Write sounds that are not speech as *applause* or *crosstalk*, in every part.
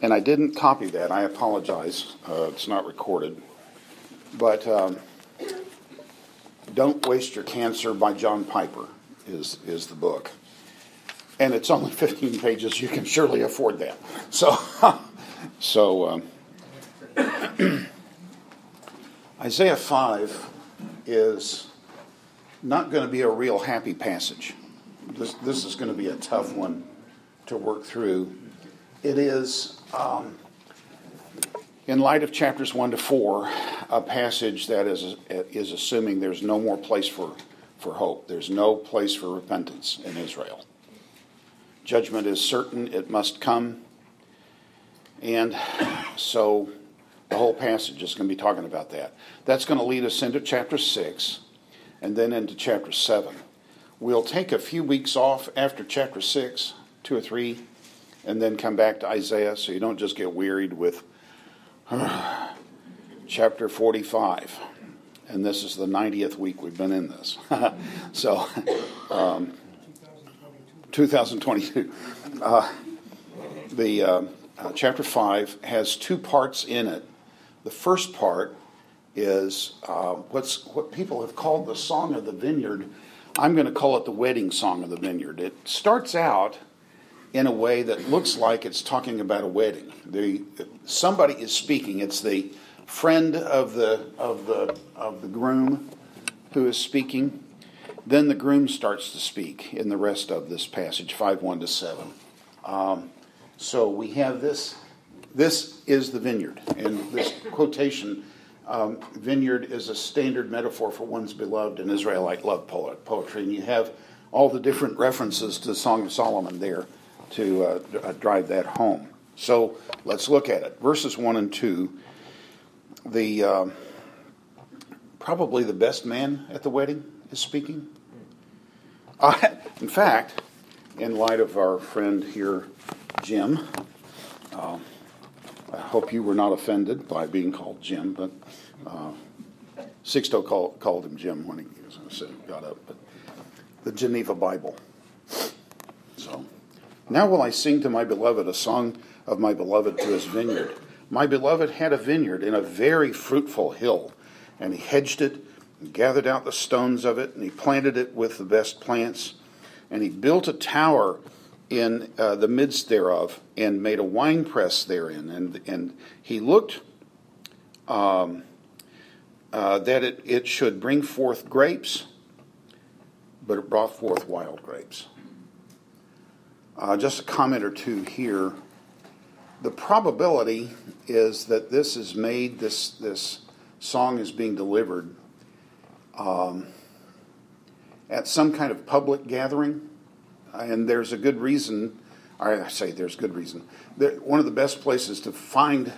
and I didn't copy that. I apologize. Uh, it's not recorded. But um, Don't Waste Your Cancer by John Piper is, is the book. And it's only *laughs* 15 pages. You can surely afford that. So, *laughs* so um, *clears throat* Isaiah 5 is not going to be a real happy passage. This, this is going to be a tough one to work through. It is, um, in light of chapters 1 to 4, a passage that is, is assuming there's no more place for, for hope. There's no place for repentance in Israel. Judgment is certain, it must come. And so the whole passage is going to be talking about that. That's going to lead us into chapter 6 and then into chapter 7. We'll take a few weeks off after chapter 6, two or three, and then come back to Isaiah so you don't just get wearied with uh, *sighs* chapter 45. And this is the 90th week we've been in this. *laughs* so, um, 2022. Uh, the uh, uh, chapter 5 has two parts in it. The first part is uh, what's what people have called the Song of the Vineyard. I'm going to call it the Wedding Song of the Vineyard. It starts out in a way that looks like it's talking about a wedding. The, somebody is speaking. It's the friend of the of the of the groom who is speaking. Then the groom starts to speak in the rest of this passage, five one to seven. Um, so we have this. This is the vineyard, and this quotation. Um, vineyard is a standard metaphor for one's beloved and Israelite love poetry, and you have all the different references to the Song of Solomon there to uh, uh, drive that home. So let's look at it. Verses 1 and 2. The uh, probably the best man at the wedding is speaking. Uh, *laughs* in fact, in light of our friend here, Jim, uh, I hope you were not offended by being called Jim, but uh, Sixto call, called him Jim when he got up. But the Geneva Bible. Now will I sing to my beloved a song of my beloved to his vineyard. My beloved had a vineyard in a very fruitful hill, and he hedged it, and gathered out the stones of it, and he planted it with the best plants, and he built a tower in uh, the midst thereof, and made a winepress therein, and and he looked um, uh, that it, it should bring forth grapes, but it brought forth wild grapes. Uh, just a comment or two here. The probability is that this is made, this, this song is being delivered um, at some kind of public gathering, and there's a good reason. I say there's good reason. There, one of the best places to find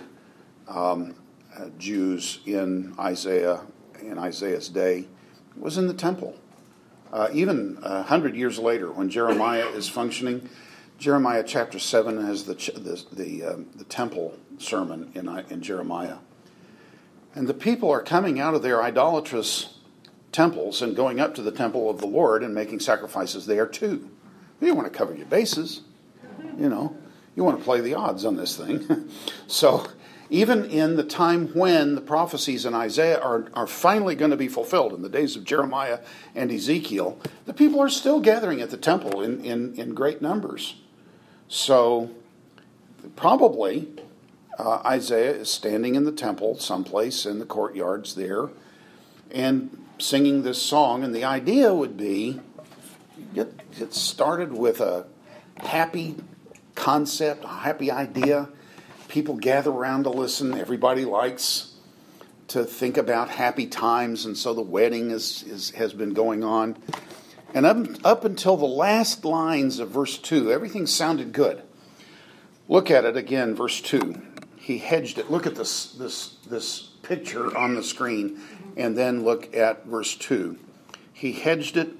um, uh, Jews in Isaiah in Isaiah's day was in the temple. Uh, even a hundred years later, when Jeremiah is functioning, Jeremiah chapter 7 has the, the, the, uh, the temple sermon in, in Jeremiah. And the people are coming out of their idolatrous temples and going up to the temple of the Lord and making sacrifices there too. You want to cover your bases, you know. You want to play the odds on this thing. *laughs* so, even in the time when the prophecies in Isaiah are, are finally going to be fulfilled, in the days of Jeremiah and Ezekiel, the people are still gathering at the temple in, in, in great numbers. So, probably uh, Isaiah is standing in the temple, someplace in the courtyards there, and singing this song. And the idea would be get, get started with a happy concept, a happy idea. People gather around to listen. Everybody likes to think about happy times, and so the wedding is, is has been going on. And up, up until the last lines of verse 2, everything sounded good. Look at it again, verse 2. He hedged it. Look at this, this, this picture on the screen, and then look at verse 2. He hedged it,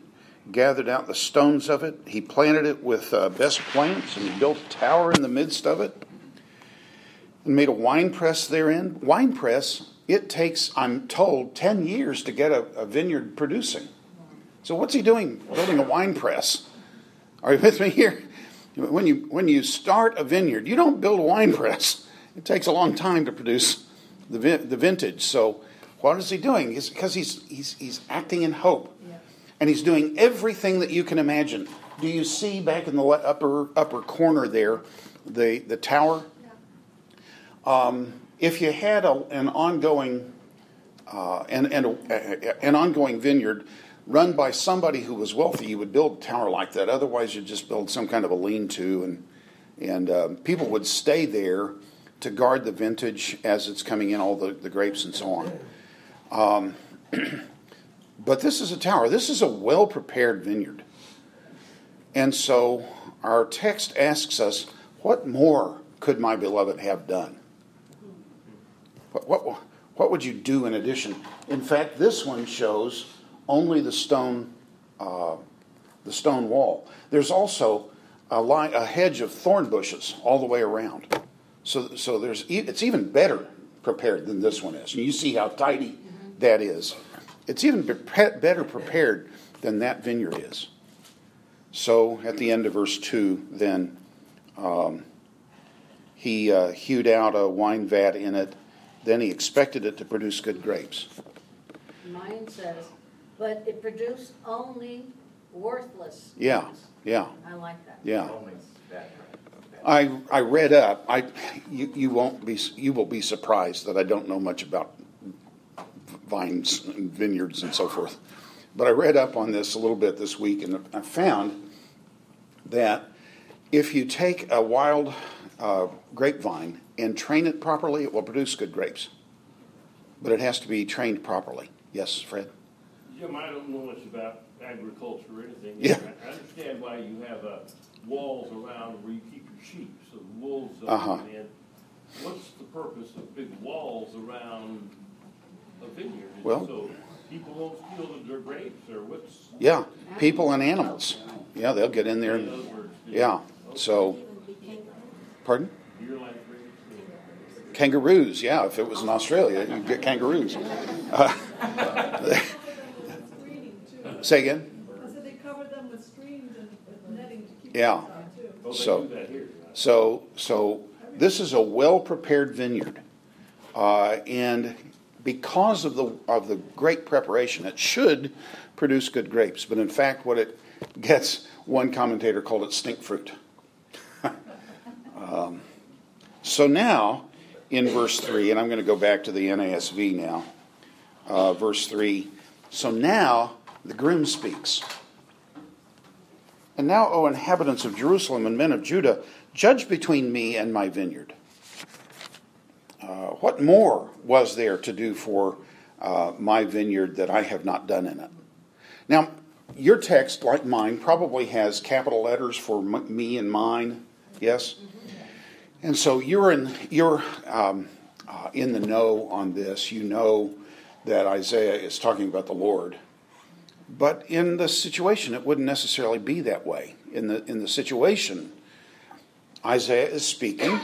gathered out the stones of it, he planted it with uh, best plants, and he built a tower in the midst of it, and made a wine press therein. Wine press, it takes, I'm told, 10 years to get a, a vineyard producing. So what's he doing? Building a wine press. Are you with me here? When you, when you start a vineyard, you don't build a wine press. It takes a long time to produce the, the vintage. So, what is he doing? Because he's, he's, he's acting in hope. Yeah. And he's doing everything that you can imagine. Do you see back in the upper, upper corner there the, the tower? Yeah. Um, if you had a, an ongoing uh, and, and a, an ongoing vineyard run by somebody who was wealthy, you would build a tower like that. Otherwise, you'd just build some kind of a lean-to, and and uh, people would stay there to guard the vintage as it's coming in, all the, the grapes and so on. Um, *clears throat* but this is a tower. This is a well prepared vineyard. And so our text asks us, what more could my beloved have done? What, what, what would you do in addition? In fact, this one shows only the stone, uh, the stone wall. There's also a, a hedge of thorn bushes all the way around. So, so there's it's even better prepared than this one is. And you see how tidy that is. It's even better prepared than that vineyard is. So at the end of verse 2, then um, he uh, hewed out a wine vat in it. Then he expected it to produce good grapes. Mine says, but it produced only worthless. Yeah, yeah. I like that. Yeah. I, I read up. I you, you won't be you will be surprised that I don't know much about vines and vineyards and so forth. But I read up on this a little bit this week, and I found that if you take a wild uh, grapevine and train it properly, it will produce good grapes. But it has to be trained properly. Yes, Fred. Jim, I don't know much about agriculture or anything. Yeah. I understand why you have uh, walls around where you keep your sheep, so the wolves don't uh-huh. come in. What's the purpose of big walls around a vineyard? Well, so people won't steal their grapes, or what's? Yeah, people and animals. Yeah, they'll get in there. And, yeah. So, pardon? Kangaroos, yeah. If it was in Australia, you'd get kangaroos. Uh, *laughs* say again. Yeah. So, so, so this is a well prepared vineyard, uh, and because of the of the great preparation, it should produce good grapes. But in fact, what it gets, one commentator called it stink fruit. *laughs* um, so now, in verse three, and I'm going to go back to the NASV now. Uh, verse three. So now the groom speaks. And now, O inhabitants of Jerusalem and men of Judah, judge between me and my vineyard. Uh, what more was there to do for uh, my vineyard that I have not done in it? Now, your text, like mine, probably has capital letters for m- me and mine. Yes, and so you're in you're um, uh, in the know on this. You know that Isaiah is talking about the Lord, but in the situation, it wouldn't necessarily be that way. In the in the situation, Isaiah is speaking,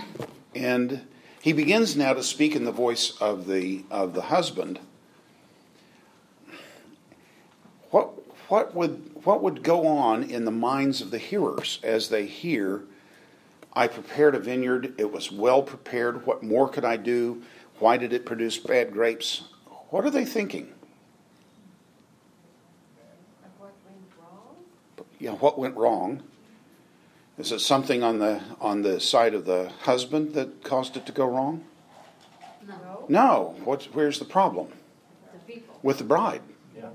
and he begins now to speak in the voice of the of the husband. What what would what would go on in the minds of the hearers as they hear? I prepared a vineyard. It was well prepared. What more could I do? Why did it produce bad grapes? What are they thinking? What went wrong? Yeah, what went wrong? Is it something on the on the side of the husband that caused it to go wrong? No. No. What's where's the problem? The people. With the bride. Yeah.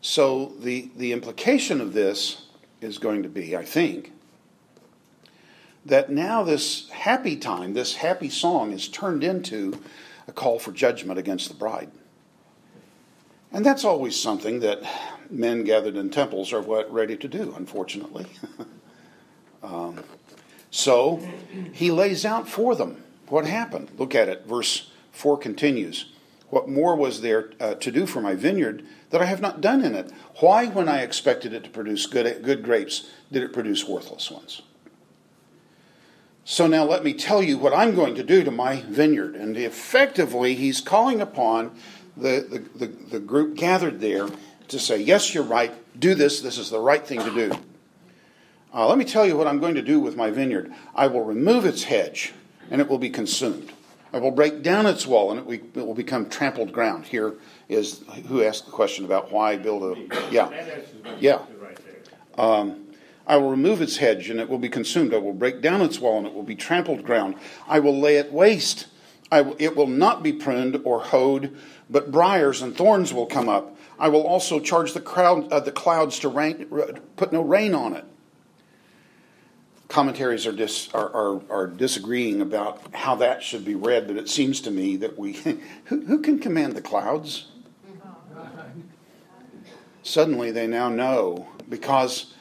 So the the implication of this is going to be, I think, that now this happy time, this happy song is turned into a call for judgment against the bride. And that's always something that men gathered in temples are what ready to do, unfortunately. *laughs* Um, so he lays out for them what happened. Look at it. Verse 4 continues. What more was there uh, to do for my vineyard that I have not done in it? Why, when I expected it to produce good, good grapes, did it produce worthless ones? So now let me tell you what I'm going to do to my vineyard. And effectively, he's calling upon the, the, the, the group gathered there to say, Yes, you're right. Do this. This is the right thing to do. Uh, let me tell you what I'm going to do with my vineyard. I will remove its hedge, and it will be consumed. I will break down its wall, and it will become trampled ground. Here is who asked the question about why build a. Yeah. Yeah. Um, I will remove its hedge, and it will be consumed. I will break down its wall, and it will be trampled ground. I will lay it waste. it will not be pruned or hoed, but briars and thorns will come up. I will also charge the, crowd, uh, the clouds to rain, put no rain on it commentaries are, dis, are, are, are, disagreeing about how that should be read, but it seems to me that we. *laughs* who, who can command the clouds? Suddenly they now know because,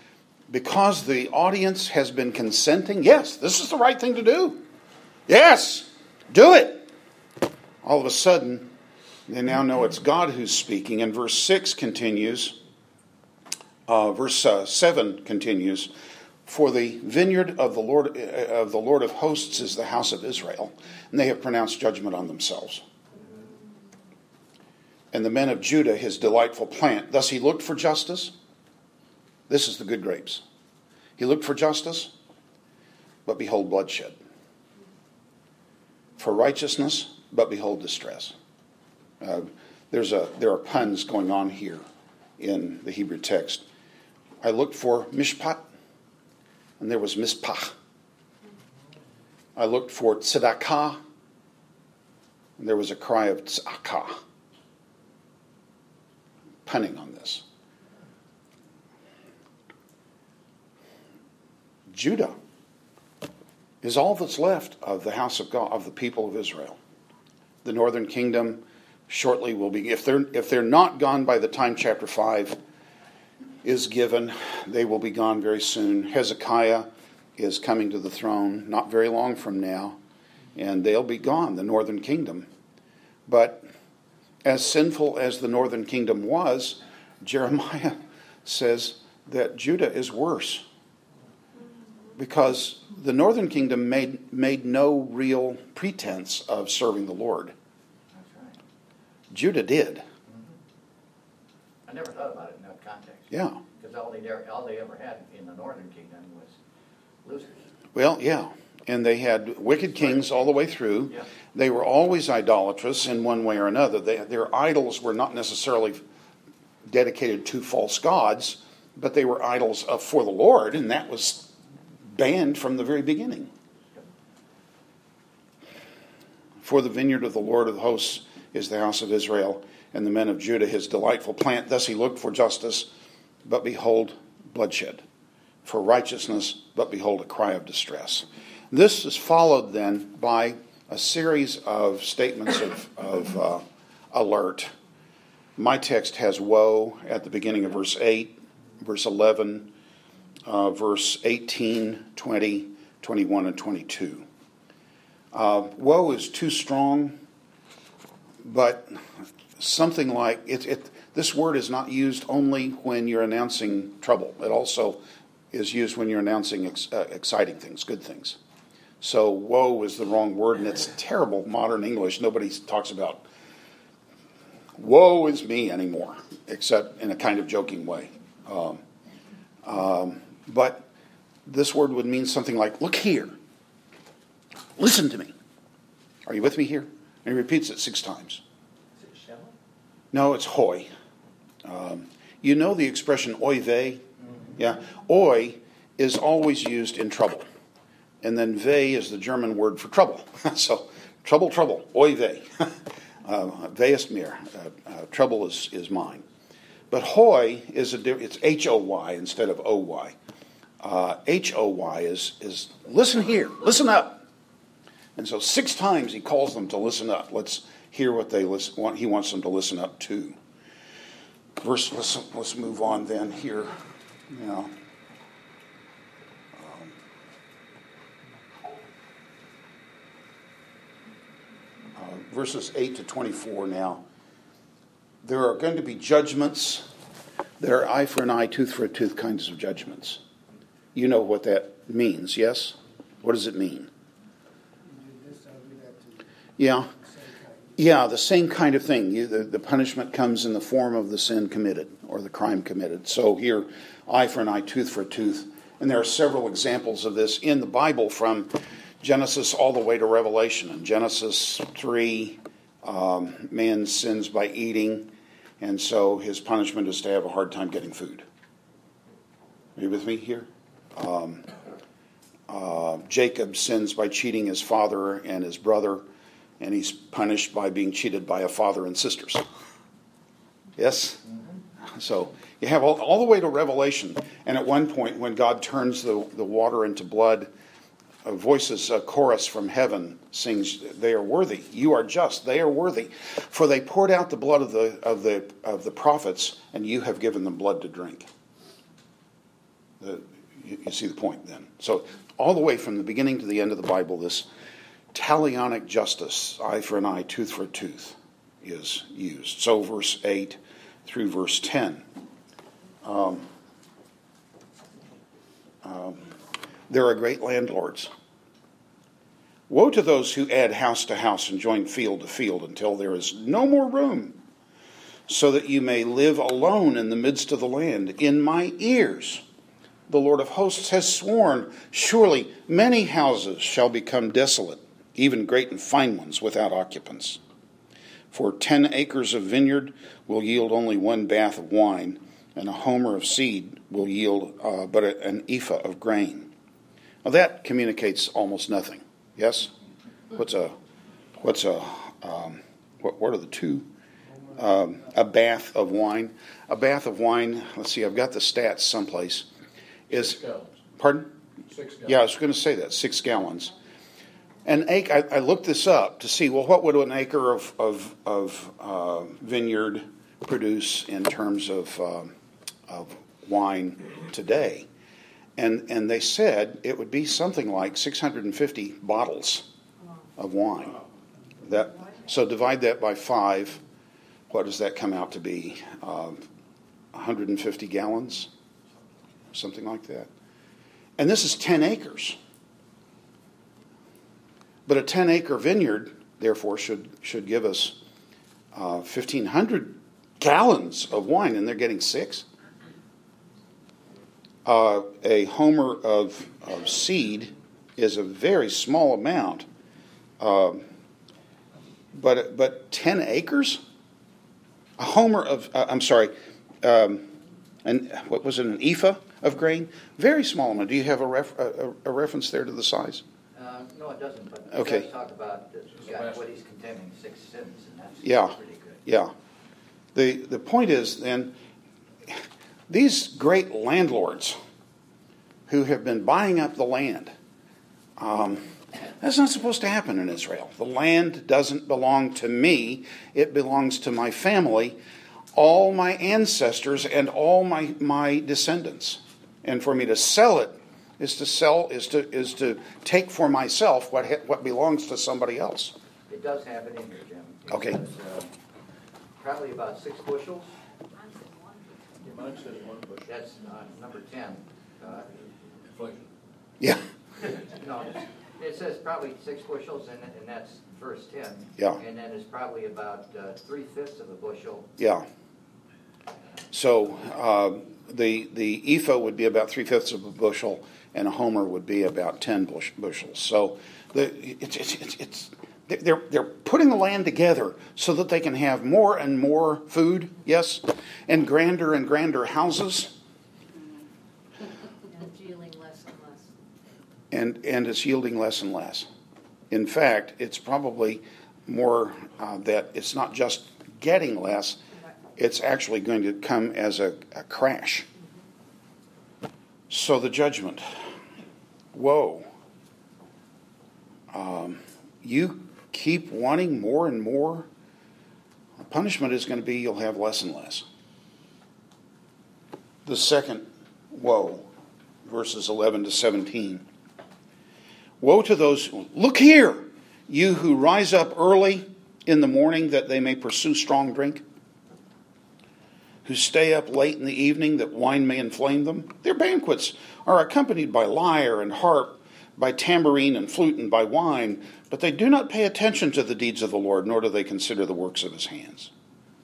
because the audience has been consenting. Yes, this is the right thing to do. Yes, do it. All of a sudden, they now know it's God who's speaking. And verse 6 continues, uh, verse uh, 7 continues. For the vineyard of the Lord uh, of the Lord of hosts is the house of Israel, and they have pronounced judgment on themselves. And the men of Judah his delightful plant. Thus he looked for justice. This is the good grapes. He looked for justice, but behold bloodshed. For righteousness, but behold distress. Uh, there's a, there are puns going on here in the Hebrew text. I looked for mishpat, and there was mispah. I looked for tzedakah, and there was a cry of tze'akah. Punning on this. Judah is all that's left of the house of God, of the people of Israel. The northern kingdom shortly will be, if they're, if they're not gone by the time chapter 5 is given. They will be gone very soon. Hezekiah is coming to the throne not very long from now, and they'll be gone, the northern kingdom. But as sinful as the northern kingdom was, Jeremiah *laughs* says that Judah is worse because the northern kingdom made, made no real pretense of serving the Lord. Judah did. I never thought about it in that context. Yeah. Because all they, all they ever had in the northern kingdom was losers. Well, yeah. And they had wicked kings all the way through. Yeah. They were always idolatrous in one way or another. They, their idols were not necessarily dedicated to false gods, but they were idols of, for the Lord, and that was banned from the very beginning. For the vineyard of the Lord of the hosts is the house of Israel, and the men of Judah his delightful plant. Thus he looked for justice, but behold, bloodshed. For righteousness, but behold, a cry of distress. This is followed then by a series of statements of, of uh, alert. My text has woe at the beginning of verse 8, verse 11, uh, verse 18, 20, 21, and 22. Uh, woe is too strong, but something like it, it, this word is not used only when you're announcing trouble. It also is used when you're announcing ex, uh, exciting things, good things. So woe is the wrong word, and it's terrible modern English. Nobody talks about woe is me anymore, except in a kind of joking way. Um, um, but this word would mean something like, look here, listen to me. Are you with me here? And he repeats it six times. No, it's hoi. Um, you know the expression oy vey? Yeah. Oy is always used in trouble. And then vey is the German word for trouble. *laughs* so, trouble, trouble, oy vey. *laughs* uh, ist mir. Uh, uh, trouble is, is mine. But hoi is a it's H O Y instead of O Y. Uh, H O Y is is listen here, listen up. And so six times he calls them to listen up. Let's hear what they listen, he wants them to listen up to. Verse, let's, let's move on then here. Now, um, uh, verses 8 to 24 now. There are going to be judgments. There are eye for an eye, tooth for a tooth kinds of judgments. You know what that means, yes? What does it mean? Yeah. Yeah, the same kind of thing. You, the, the punishment comes in the form of the sin committed or the crime committed. So here, eye for an eye, tooth for a tooth, And there are several examples of this in the Bible from Genesis all the way to Revelation. In Genesis 3, um, man sins by eating, and so his punishment is to have a hard time getting food. Are you with me here? Um, uh, Jacob sins by cheating his father and his brother, and he's punished by being cheated by a father and sisters. Yes? So you have all, all, the way to Revelation, and at one point, when God turns the, the water into blood, a voices, a chorus from heaven sings, "They are worthy. You are just. They are worthy, for they poured out the blood of the of the of the prophets, and you have given them blood to drink." The, you, you see the point then. So all the way from the beginning to the end of the Bible, this talionic justice, eye for an eye, tooth for a tooth, is used. So verse eight through verse ten. Um, um, there are great landlords. Woe to those who add house to house and join field to field until there is no more room, so that you may live alone in the midst of the land. In my ears, the Lord of hosts has sworn, surely many houses shall become desolate, even great and fine ones without occupants. For ten acres of vineyard will yield only one bath of wine, and a homer of seed will yield uh, but an ephah of grain. Now that communicates almost nothing. Yes. What's a what's a um, what, what are the two? Um, a bath of wine. A bath of wine. Let's see. I've got the stats someplace. Is Six gallons. pardon? Yeah, I was going to say that six gallons. An acre. I, I, looked this up to see. Well, what would an acre of of, of uh, vineyard produce in terms of uh, of wine today? and and they said it would be something like 650 bottles of wine. That so divide that by five. What does that come out to be? Uh, 150 gallons, something like that. And this is 10 acres. But a 10 acre vineyard, therefore, should should give us uh, 1,500 gallons of wine, and they're getting six uh, a homer of, of, seed is a very small amount. Uh, but, but 10 acres? A homer of, uh, I'm sorry, um, and what was it, an ephah of grain? Very small amount. Do you have a, ref, a, a reference there to the size? No, it doesn't, but okay. does talk about yeah, what he's contending, six sins, and that's yeah. pretty good. Yeah. The, the point is then, these great landlords who have been buying up the land, um, that's not supposed to happen in Israel. The land doesn't belong to me, it belongs to my family, all my ancestors, and all my, my descendants. And for me to sell it is to sell is to is to take for myself what ha- what belongs to somebody else. It does have it in here, Jim. It Okay. uh, probably about six bushels. Mine says one bushel. That's uh, number ten. Uh, Inflation. Yeah, *laughs* no, it says probably six bushels, and, and that's verse ten. Yeah. And then it's probably about uh, three fifths of a bushel. yeah. So uh, the the ephah would be about three fifths of a bushel, and a homer would be about ten bush, bushels. So the it's it's it's. it's they're, they're putting the land together so that they can have more and more food, yes, and grander and grander houses, And yielding less and less. and, and it's yielding less and less. In fact, it's probably more uh, that it's not just getting less, it's actually going to come as a, a crash. So the judgment. Woe. Um, you keep wanting more and more. Punishment is going to be you'll have less and less. The second woe, verses 11 to 17. Woe to those, look here, you who rise up early in the morning that they may pursue strong drink, who stay up late in the evening that wine may inflame them. Their banquets are accompanied by lyre and harp, by tambourine and flute, and by wine, but they do not pay attention to the deeds of the Lord, nor do they consider the works of his hands.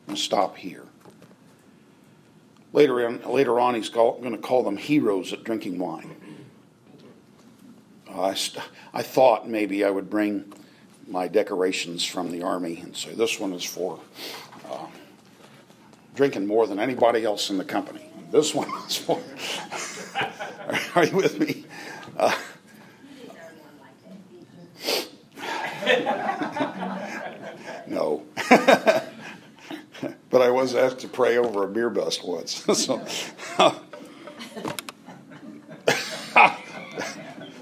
I'll stop here. Later on, later on he's call, going to call them heroes at drinking wine. I, st- I thought maybe I would bring my decorations from the army and say this one is for uh, drinking more than anybody else in the company. This one is for. *laughs* Are you with me? Uh, no. *laughs* but I was asked to pray over a beer bust once. *laughs* so,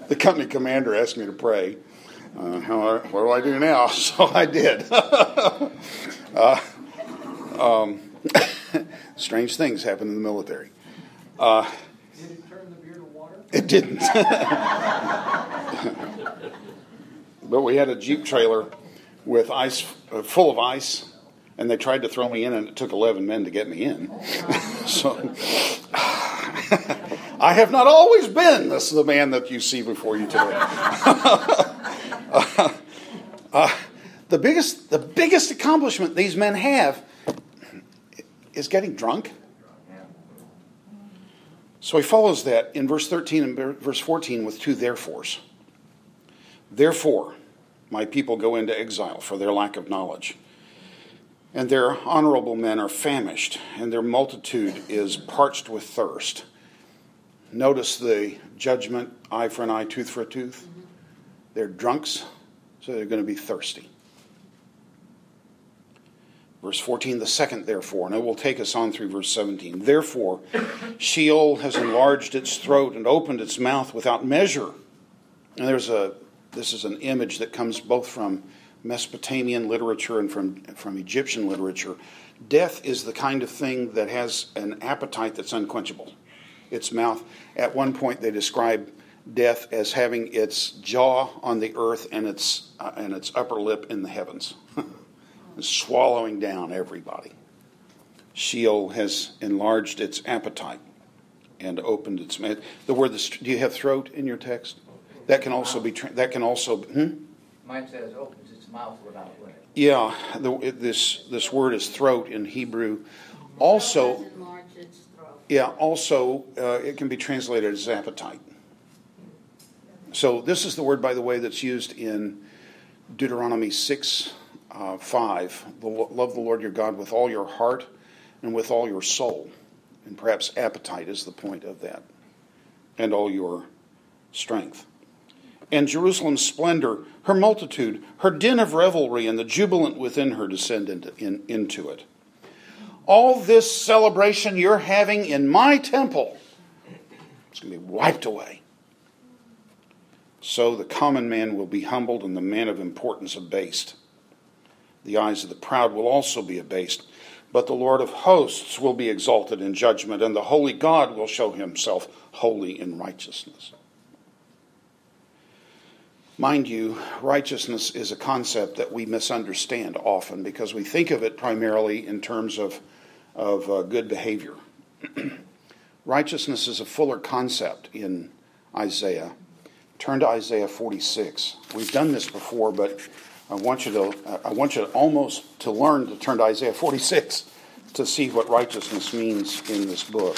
the company commander asked me to pray. Uh, how, what do I do now? So I did. uh, um, *laughs* strange things happen in the military. Uh, Did it turn the beer to water? It didn't. *laughs* but we had a Jeep trailer with ice, uh, full of ice, and they tried to throw me in, and it took 11 men to get me in. *laughs* so *sighs* I have not always been this the man that you see before you today. uh, uh, the biggest, the biggest accomplishment these men have is getting drunk. So he follows that in verse 13 and verse 14 with two therefores. Therefore, my people go into exile for their lack of knowledge. And their honorable men are famished, and their multitude is parched with thirst. Notice the judgment eye for an eye, tooth for a tooth. They're drunks, so they're going to be thirsty. Verse 14, the second, therefore, and it will take us on through verse 17. Therefore, Sheol has enlarged its throat and opened its mouth without measure. And there's a, this is an image that comes both from Mesopotamian literature and from, from Egyptian literature. Death is the kind of thing that has an appetite that's unquenchable. Its mouth, at one point, they describe death as having its jaw on the earth and its, uh, and its upper lip in the heavens. *laughs* swallowing down everybody. Sheol has enlarged its appetite and opened its mouth. The word, do you have throat in your text? That can also be. That can also. Hmm? Mine says opens its mouth without limit. Yeah, the, this this word is throat in Hebrew. Also, yeah. Also, uh, it can be translated as appetite. So this is the word, by the way, that's used in Deuteronomy six uh, 5 love the Lord your God with all your heart and with all your soul. And perhaps appetite is the point of that, and all your strength. And Jerusalem's splendor, her multitude, her din of revelry, and the jubilant within her descend into, in, into it. All this celebration you're having in my temple is going to be wiped away. So the common man will be humbled, and the man of importance abased. The eyes of the proud will also be abased, but the Lord of hosts will be exalted in judgment, and the holy God will show himself holy in righteousness. Mind you, righteousness is a concept that we misunderstand often because we think of it primarily in terms of, of uh, good behavior. *clears throat* righteousness is a fuller concept in Isaiah. Turn to Isaiah 46. We've done this before, but I want you to, I want you to almost to learn to turn to Isaiah 46 to see what righteousness means in this book.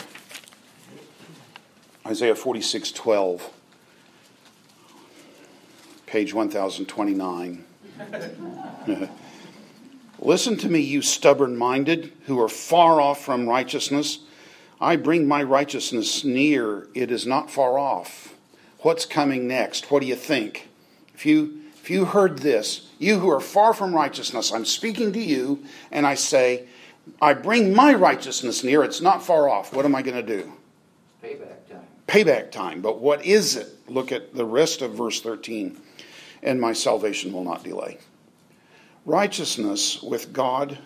Isaiah 46, 12, page 1029. *laughs* Listen to me, you stubborn minded who are far off from righteousness. I bring my righteousness near, it is not far off. What's coming next? What do you think? If you if you heard this, you who are far from righteousness, I'm speaking to you, and I say, I bring my righteousness near, it's not far off. What am I going to do? Payback time. Payback time. But what is it? Look at the rest of verse 13. And my salvation will not delay. Righteousness with God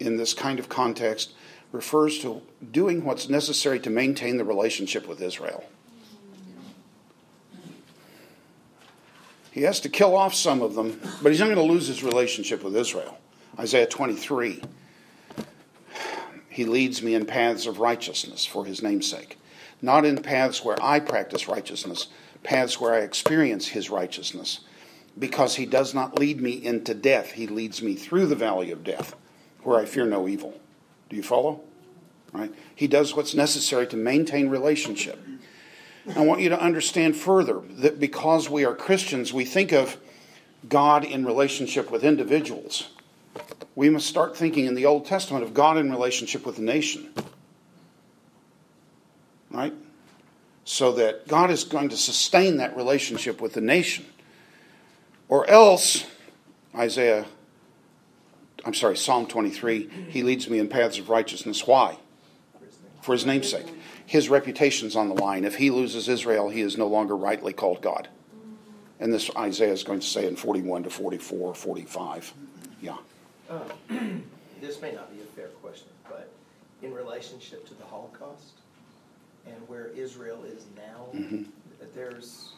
in this kind of context refers to doing what's necessary to maintain the relationship with Israel. He has to kill off some of them, but he's not going to lose his relationship with Israel. Isaiah 23. He leads me in paths of righteousness for his name'sake, not in paths where I practice righteousness, paths where I experience his righteousness. Because he does not lead me into death, he leads me through the valley of death, where I fear no evil. Do you follow? Right? He does what's necessary to maintain relationship. I want you to understand further that because we are Christians, we think of God in relationship with individuals. We must start thinking in the Old Testament of God in relationship with the nation. Right? So that God is going to sustain that relationship with the nation. Or else, Isaiah, I'm sorry, Psalm 23, he leads me in paths of righteousness. Why? For his name's sake. His reputation's on the line. If he loses Israel, he is no longer rightly called God. And this Isaiah is going to say in 41 to 44, 45. Yeah. Uh, *clears throat* this may not be a fair question, but in relationship to the Holocaust and where Israel is now, Mhm. there's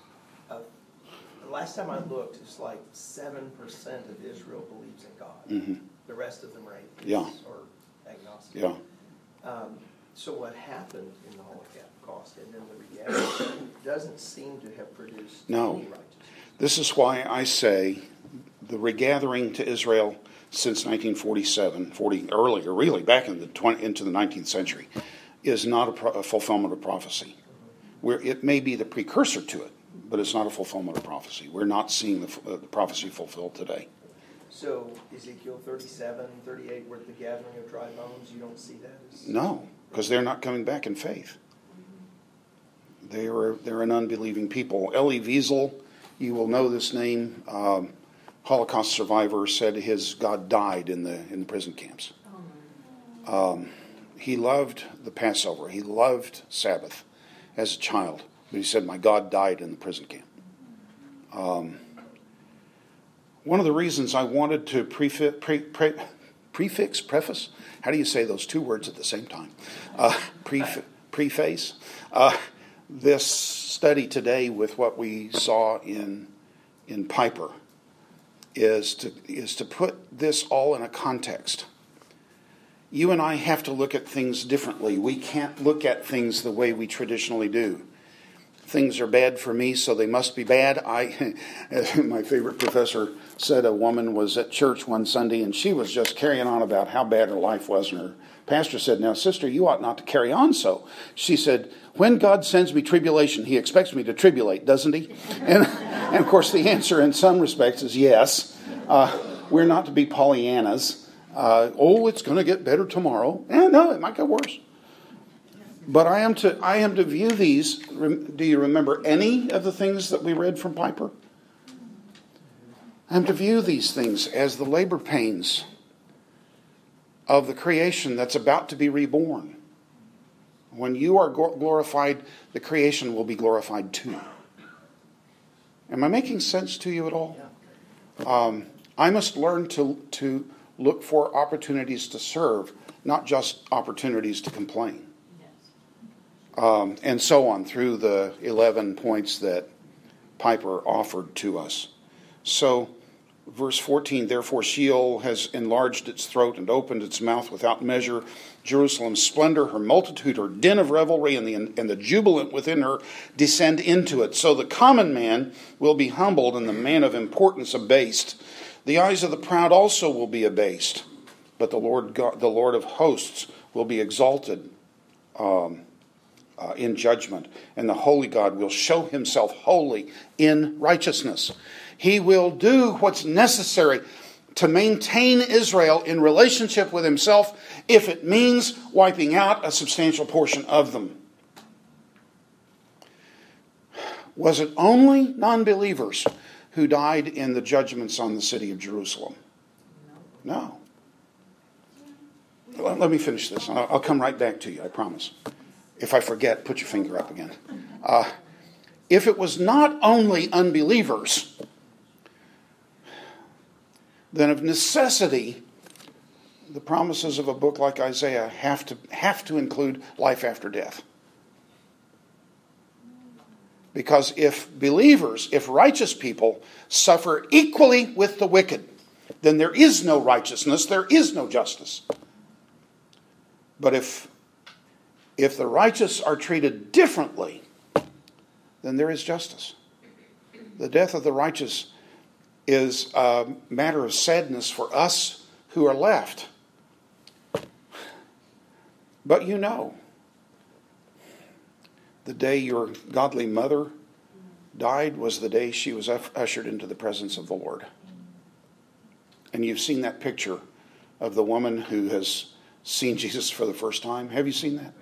a, the last time I looked, it's like seven percent of Israel believes in God. Mhm. The rest of them are atheists Yeah. or agnostic. Yeah. Um, so what happened in the Holocaust and then the reality doesn't seem to have produced No. any righteousness. This is why I say the regathering to Israel since 1947, 40 earlier, really back in the 20, into the 19th century, is not a, pro, a fulfillment of prophecy. Where it may be the precursor to it, but it's not a fulfillment of prophecy. We're not seeing the, uh, the prophecy fulfilled today. So Ezekiel 37, 38, where the gathering of dry bones, you don't see that as... No, because they're not coming back in faith. They are they're an unbelieving people. Elie Wiesel, you will know this name. Um, Holocaust survivor said his God died in the in the prison camps. Um, he loved the Passover. He loved Sabbath as a child, but he said, "My God died in the prison camp." Um, one of the reasons I wanted to prefix, pre, pre, prefix, preface, how do you say those two words at the same time? Uh, pref, preface uh, this study today with what we saw in in Piper is to is to put this all in a context. You and I have to look at things differently. We can't look at things the way we traditionally do things are bad for me, so they must be bad. I, *laughs* my favorite professor said a woman was at church one Sunday and she was just carrying on about how bad her life was, and her pastor said, "Now, sister, you ought not to carry on so." She said, "When God sends me tribulation, He expects me to tribulate, doesn't He?" *laughs* And, and of course, the answer in some respects is yes. Uh, we're not to be Pollyannas. Uh, oh, it's going to get better tomorrow. Eh, no, it might get worse. But I am to I am to view these. Do you remember any of the things that we read from Piper? I am to view these things as the labor pains of the creation that's about to be reborn. When you are glorified, the creation will be glorified too. Am I making sense to you at all? Um, I must learn to, to look for opportunities to serve, not just opportunities to complain um, and so on through the 11 points that Piper offered to us. So, verse 14 Therefore, Sheol has enlarged its throat and opened its mouth without measure. Jerusalem's splendor, her multitude, her din of revelry, and the, and the jubilant within her descend into it. So the common man will be humbled, and the man of importance abased. The eyes of the proud also will be abased, but the Lord, God, the Lord of hosts will be exalted. Um, uh, in judgment, and the holy God will show himself holy in righteousness. He will do what's necessary to maintain Israel in relationship with himself if it means wiping out a substantial portion of them. Was it only non believers who died in the judgments on the city of Jerusalem? No. Let me finish this. I'll come right back to you, I promise. If I forget, put your finger up again. Uh, if it was not only unbelievers, then of necessity, the promises of a book like Isaiah have to, have to include life after death. Because if believers, if righteous people suffer equally with the wicked, then there is no righteousness, there is no justice. But if if the righteous are treated differently, then there is justice. The death of the righteous is a matter of sadness for us who are left. But you know the day your godly mother died was the day she was ushered into the presence of the Lord. And you've seen that picture of the woman who has seen *laughs* Jesus for the first time. Have you seen that?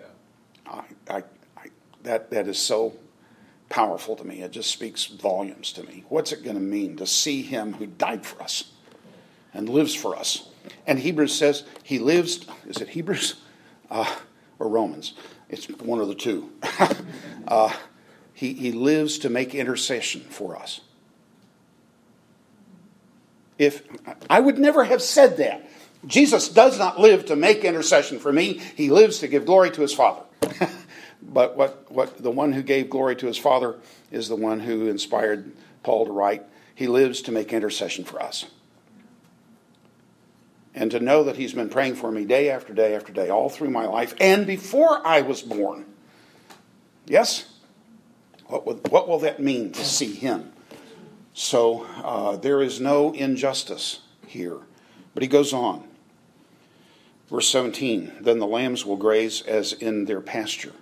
That, that is so powerful to me. It just speaks volumes to me. What's it going to mean to see him who died for us and lives for us? And Hebrews says he lives, is it Hebrews uh, or Romans? It's one of the two. *laughs* uh, he, he lives to make intercession for us. If I would never have said that. Jesus does not live to make intercession for me. He lives to give glory to his Father. *laughs* but what, what the one who gave glory to his Father is the one who inspired Paul to write, He lives to make intercession for us. And to know that he's been praying for me day after day after day, all through my life, and before I was born. Yes? What, would, what will that mean to see him? So uh, there is no injustice here. But he goes on. Verse 17 Then the lambs will graze as in their pasture.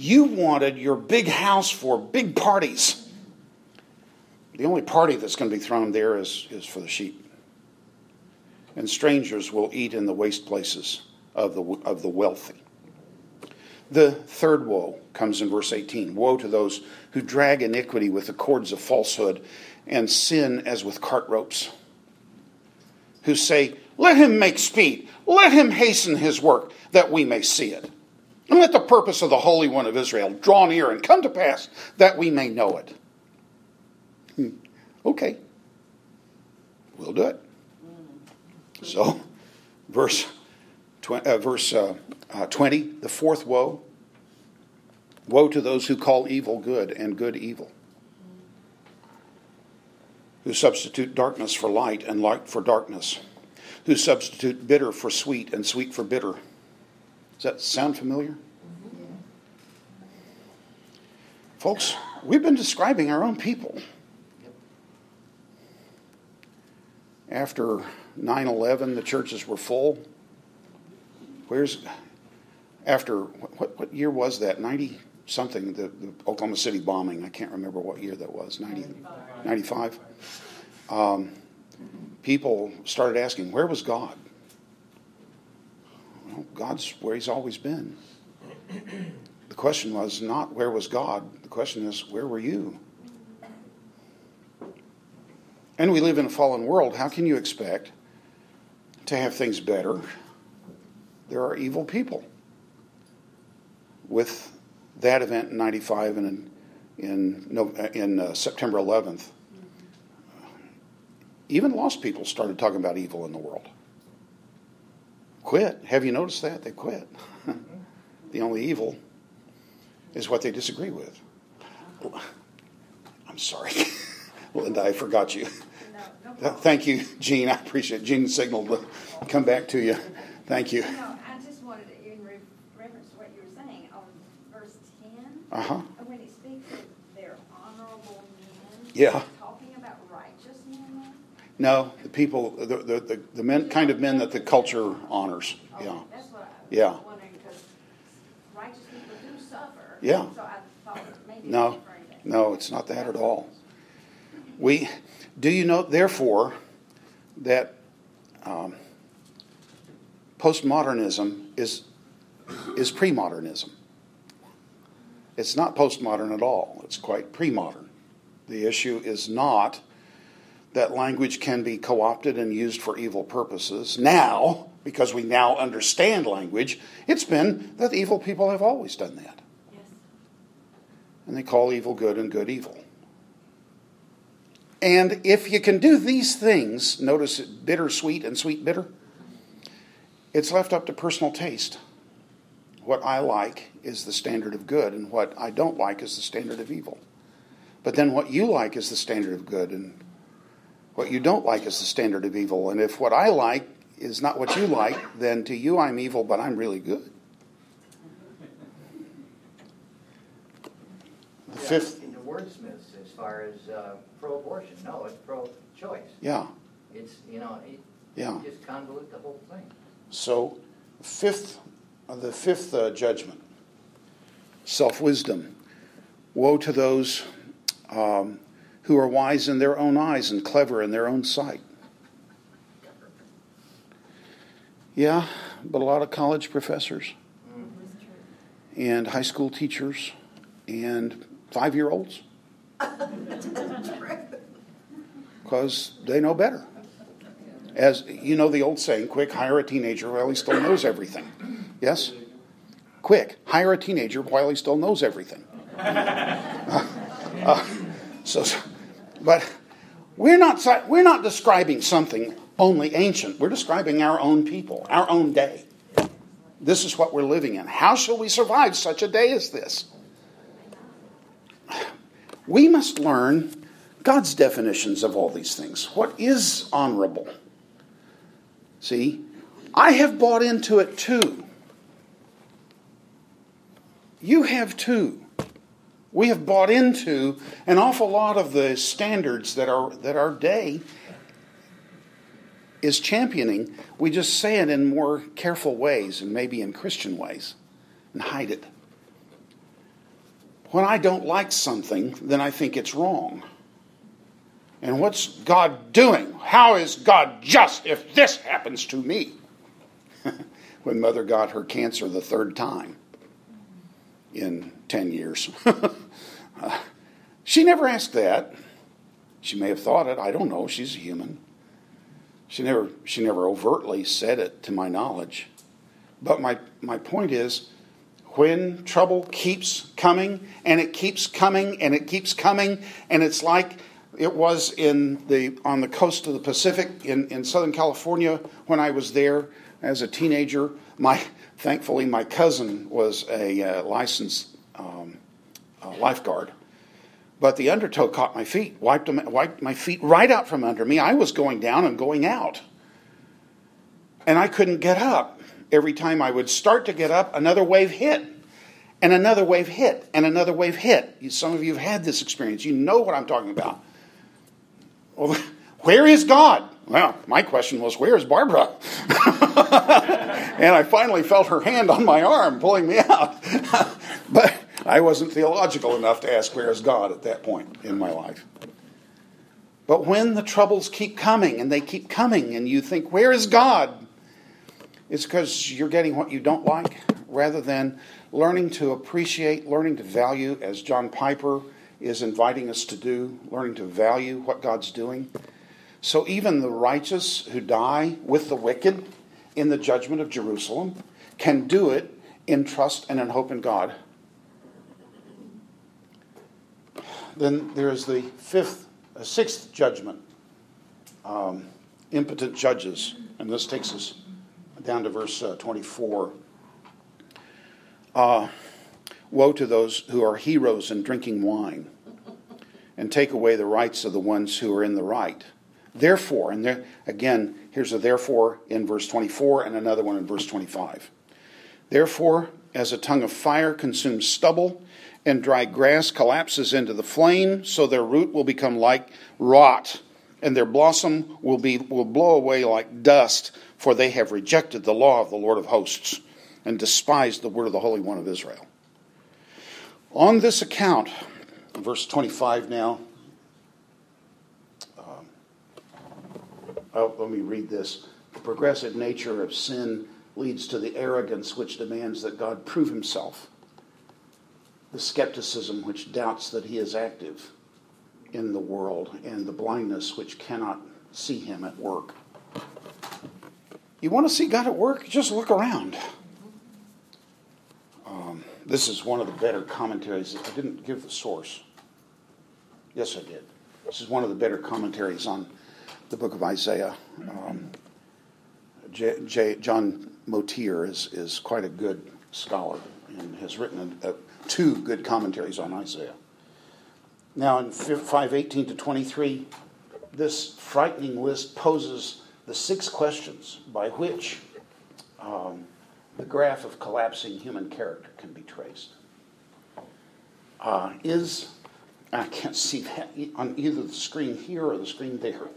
You wanted your big house for big parties. The only party that's going to be thrown there is, is for the sheep. And strangers will eat in the waste places of the, of the wealthy. The third woe comes in verse 18 Woe to those who drag iniquity with the cords of falsehood and sin as with cart ropes, who say, Let him make speed, let him hasten his work, that we may see it. And let the purpose of the Holy One of Israel draw near and come to pass, that we may know it. Hmm. Okay, we'll do it. So, verse uh, verse uh, uh, 20, the fourth woe. Woe to those who call evil good and good evil, who substitute darkness for light and light for darkness, who substitute bitter for sweet and sweet for bitter. Does that sound familiar? Folks, we've been describing our own people. After 9 11, the churches were full. Where's after what, what year was that? 90 something, the, the Oklahoma City bombing. I can't remember what year that was. 90, 95. Um, people started asking, where was God? Well, God's where He's always been. The question was not where was God, the question is where were you? And we live in a fallen world. How can you expect to have things better there are evil people. With that event in 95 and in, in, in uh, September 11th, even lost people started talking about evil in the world. Quit. Have you noticed that? They quit. *laughs* the only evil is what they disagree with. I'm sorry. *laughs* Linda, I forgot you. No, no Thank you, Gene. I appreciate it. Gene signaled to come back to you. Thank you. No, I just wanted to, in reference to what you were saying, on verse 10, Uh-huh. When he speaks of their honorable men, yeah. talking about righteous men? No, the people, the, the, the, the men, kind of men that the culture honors. Okay, yeah. That's what I was yeah. wondering because righteous people do suffer. Yeah. So I thought maybe no, no, it's not that at all. We do you know, therefore, that um, postmodernism is is pre-modernism. It's not postmodern at all, it's quite pre modern. The issue is not that language can be co opted and used for evil purposes. Now, because we now understand language, it's been that evil people have always done that. Yes. And they call evil good and good evil. And if you can do these things, notice it bitter sweet and sweet bitter, it's left up to personal taste. What I like is the standard of good, and what I don't like is the standard of evil. But then what you like is the standard of good, and what you don't like is the standard of evil. And if what I like is not what you like, then to you I'm evil, but I'm really good. The yeah, fifth. In the wordsmiths, as far as uh, pro-abortion, no, it's pro-choice. Yeah. It's you know, it, yeah. just convolute the whole thing. So, fifth, uh, the fifth uh, judgment self wisdom. Woe to those um, who are wise in their own eyes and clever in their own sight. Yeah, but a lot of college professors and high school teachers and five year olds. Because *laughs* they know better. As you know, the old saying, quick, hire a teenager while he still knows everything. Yes? Quick, hire a teenager while he still knows everything. *laughs* Uh, uh, so, but we're not, we're not describing something only ancient. We're describing our own people, our own day. This is what we're living in. How shall we survive such a day as this? We must learn God's definitions of all these things. What is honorable? See, I have bought into it too. You have too. We have bought into an awful lot of the standards that our, that our day is championing. We just say it in more careful ways and maybe in Christian ways and hide it. When I don't like something, then I think it's wrong. And what's God doing? How is God just if this happens to me? *laughs* when mother got her cancer the third time in 10 years. *laughs* uh, she never asked that. She may have thought it. I don't know. She's a human. She never, she never overtly said it to my knowledge. But my, my point is when trouble keeps coming and it keeps coming and it keeps coming, and it's like it was in the, on the coast of the Pacific in, in Southern California when I was there as a teenager. My, thankfully, my cousin was a uh, licensed um, uh, lifeguard. But the undertow caught my feet, wiped, them, wiped my feet right out from under me. I was going down and going out. And I couldn't get up. Every time I would start to get up, another wave hit. And another wave hit. And another wave hit. Some of you have had this experience. You know what I'm talking about. Well, *laughs* where is God? Well, my question was, where is Barbara? *laughs* and I finally felt her hand on my arm pulling me out. *laughs* but I wasn't theological enough to ask, where is God at that point in my life? But when the troubles keep coming and they keep coming, and you think, where is God? It's because you're getting what you don't like rather than learning to appreciate, learning to value, as John Piper is inviting us to do, learning to value what God's doing. So even the righteous who die with the wicked in the judgment of Jerusalem can do it in trust and in hope in God. Then there is the fifth, uh, sixth judgment, um, impotent judges, and this takes us down to verse uh, 24. Uh, Woe to those who are heroes in drinking wine and take away the rights of the ones who are in the right. Therefore, and there, again, here's a therefore in verse 24 and another one in verse 25. Therefore, as a tongue of fire consumes stubble and dry grass collapses into the flame, so their root will become like rot, and their blossom will, be, will blow away like dust, for they have rejected the law of the Lord of hosts and despised the word of the Holy One of Israel. On this account, verse 25 now, um, oh, let me read this. The progressive nature of sin leads to the arrogance which demands that God prove himself, the skepticism which doubts that he is active in the world, and the blindness which cannot see him at work. You want to see God at work? Just look around. Um, this is one of the better commentaries. I didn't give the source. Yes, I did. This is one of the better commentaries on the book of Isaiah. Um, J, J, John Motyer is, is quite a good scholar and has written a, a, two good commentaries on Isaiah. Now, in 518 to 23, this frightening list poses the six questions by which um, the graph of collapsing human character can be traced. Uh, is, I can't see that on either the screen here or the screen there,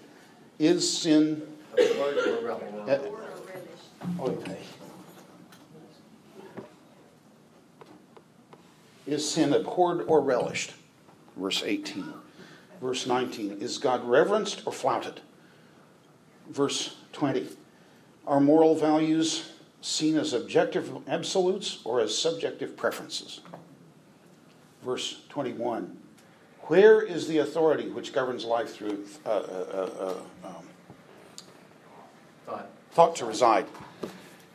is sin. Uh, okay. Is sin abhorred or relished? Verse 18. Verse 19. Is God reverenced or flouted? Verse 20. Are moral values seen as objective absolutes or as subjective preferences? Verse 21. Where is the authority which governs life through uh, uh, uh, uh um, Thought. thought to reside?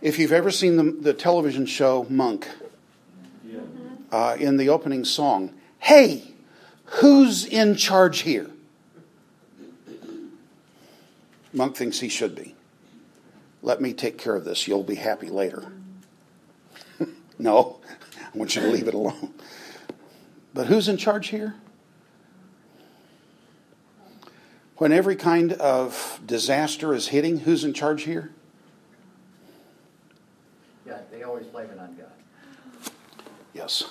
If you've ever seen the, the television show Monk, Yeah. Uh, in the opening song, Hey, who's in charge here? Monk thinks he should be. Let me take care of this. You'll be happy later. *laughs* no, I want you to leave it alone. But who's in charge here? When every kind of disaster is hitting, who's in charge here? Yeah, they always blame it on God. Yes,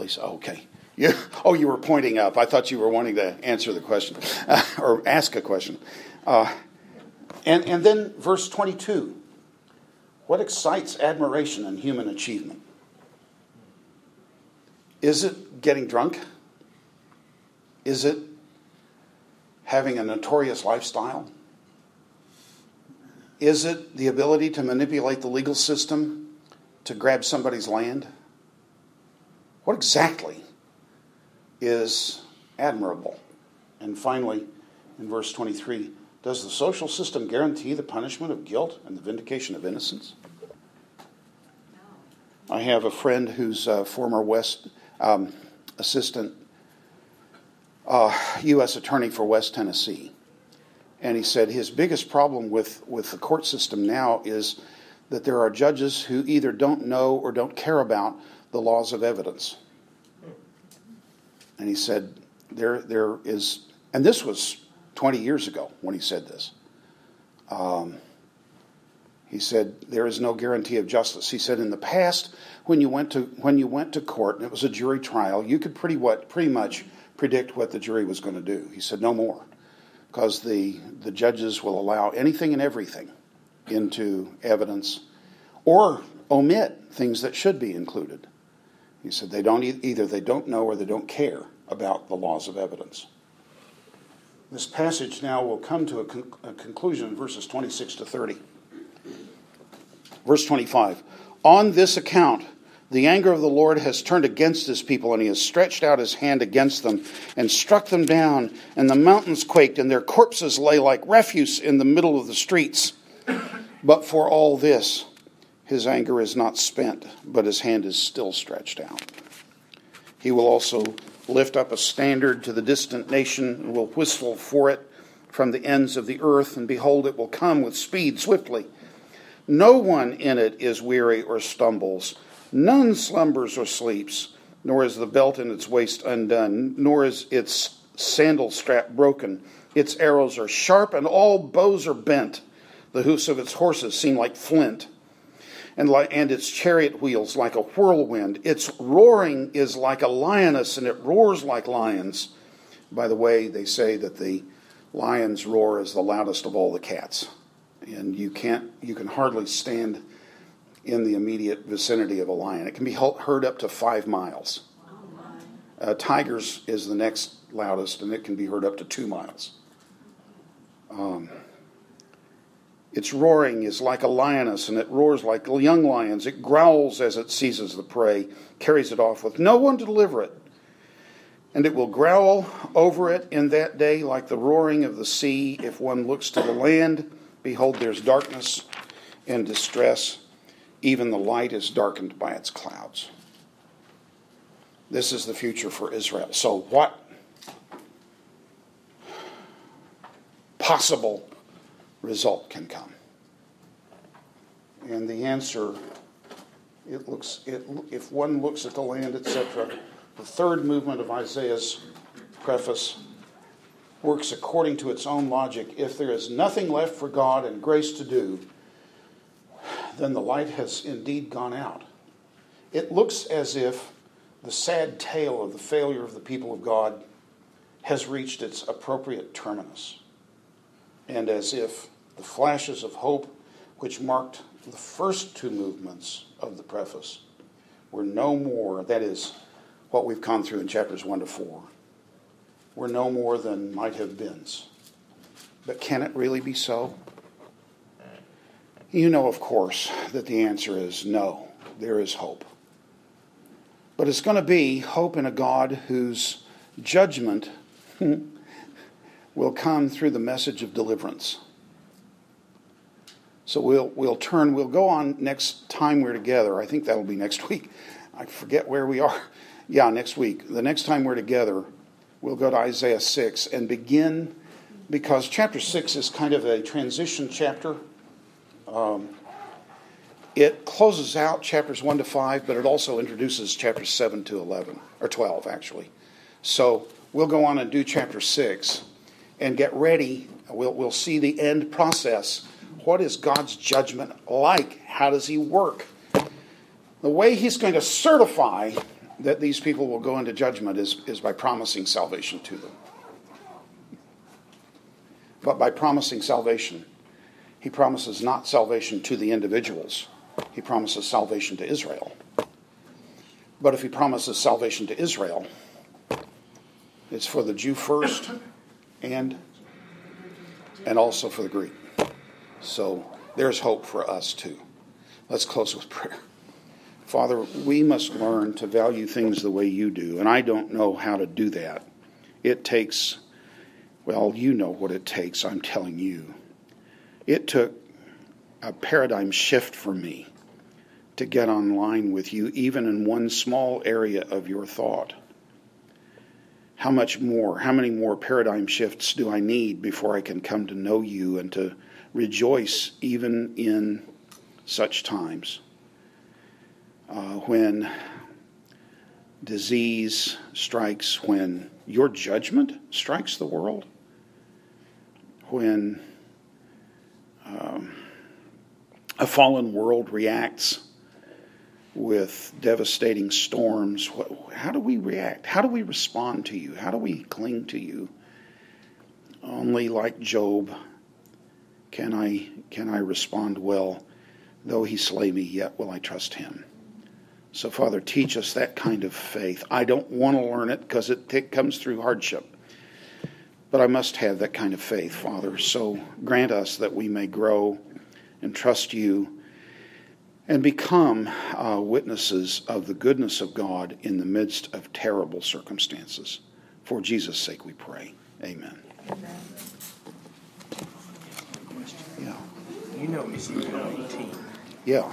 Lisa. Okay. You, *laughs* oh, you were pointing up. I thought you were wanting to answer the question uh, *laughs* or ask a question. Uh, and, and then verse 22 what excites admiration and human achievement? Is it getting drunk? Is it having a notorious lifestyle? Is it the ability to manipulate the legal system to grab somebody's land? What exactly is admirable? And finally, in verse 23, does the social system guarantee the punishment of guilt and the vindication of innocence? I have a friend who's a former West um, assistant uh, U.S. attorney for West Tennessee. And he said his biggest problem with, with the court system now is that there are judges who either don't know or don't care about the laws of evidence. And he said, there, there is, and this was 20 years ago when he said this. Um, he said there is no guarantee of justice. He said in the past, when you went to when you went to court and it was a jury trial, you could pretty what pretty much predict what the jury was going to do. He said no more, because the the judges will allow anything and everything into evidence, or omit things that should be included. He said they don't either they don't know or they don't care about the laws of evidence. This passage now will come to a, con- a conclusion in verses 26 to 30. Verse 25 On this account, the anger of the Lord has turned against his people, and he has stretched out his hand against them and struck them down, and the mountains quaked, and their corpses lay like refuse in the middle of the streets. But for all this, his anger is not spent, but his hand is still stretched out. He will also lift up a standard to the distant nation and will whistle for it from the ends of the earth, and behold, it will come with speed swiftly. No one in it is weary or stumbles, none slumbers or sleeps, nor is the belt in its waist undone, nor is its sandal strap broken. Its arrows are sharp, and all bows are bent. The hoofs of its horses seem like flint and, and its chariot wheels like a whirlwind. Its roaring is like a lioness, and it roars like lions. By the way, they say that the lion's roar is the loudest of all the cats, and you can't, you can hardly stand in the immediate vicinity of a lion. It can be heard up to five miles. Uh, tigers is the next loudest, and it can be heard up to two miles. Um, its roaring is like a lioness, and it roars like young lions. It growls as it seizes the prey, carries it off with no one to deliver it. And it will growl over it in that day like the roaring of the sea. If one looks to the land, behold, there's darkness and distress. Even the light is darkened by its clouds. This is the future for Israel. So, what possible result can come? And the answer, it looks, it, if one looks at the land, etc., the third movement of Isaiah's preface works according to its own logic. If there is nothing left for God and grace to do, then the light has indeed gone out. It looks as if the sad tale of the failure of the people of God has reached its appropriate terminus, and as if the flashes of hope which marked the first two movements of the preface were no more, that is, what we've gone through in chapters 1 to 4. We're no more than might have beens. But can it really be so? You know, of course, that the answer is no, there is hope. But it's going to be hope in a God whose judgment hmm, will come through the message of deliverance. So we'll, we'll turn, we'll go on next time we're together. I think that'll be next week. I forget where we are. *laughs* Yeah, next week. The next time we're together, we'll go to Isaiah 6 and begin, because chapter 6 is kind of a transition chapter. Um, it closes out chapters 1 to 5, but it also introduces chapters 7 to 11, or 12, actually. So we'll go on and do chapter 6 and get ready. We'll, we'll see the end process. What is God's judgment like? How does He work? The way He's going to certify that these people will go into judgment is, is by promising salvation to them. But by promising salvation, He promises not salvation to the individuals he promises salvation to Israel. But if he promises salvation to Israel, it's for the Jew first and and also for the Greek. So there's hope for us too. Let's close with prayer. Father, we must learn to value things the way you do, and I don't know how to do that. It takes, well, you know what it takes, I'm telling you. It took a paradigm shift for me to get online with you, even in one small area of your thought. How much more, how many more paradigm shifts do I need before I can come to know you and to rejoice even in such times? Uh, when disease strikes, when your judgment strikes the world, when um, a fallen world reacts with devastating storms. How do we react? How do we respond to you? How do we cling to you? Only like Job can I can I respond well. Though he slay me, yet will I trust him. So, Father, teach us that kind of faith. I don't want to learn it because it, it comes through hardship. But I must have that kind of faith, Father. So grant us that we may grow and trust you and become uh, witnesses of the goodness of God in the midst of terrible circumstances. For Jesus' sake we pray. Amen. Amen. Yeah. You know Ezekiel 18. Yeah.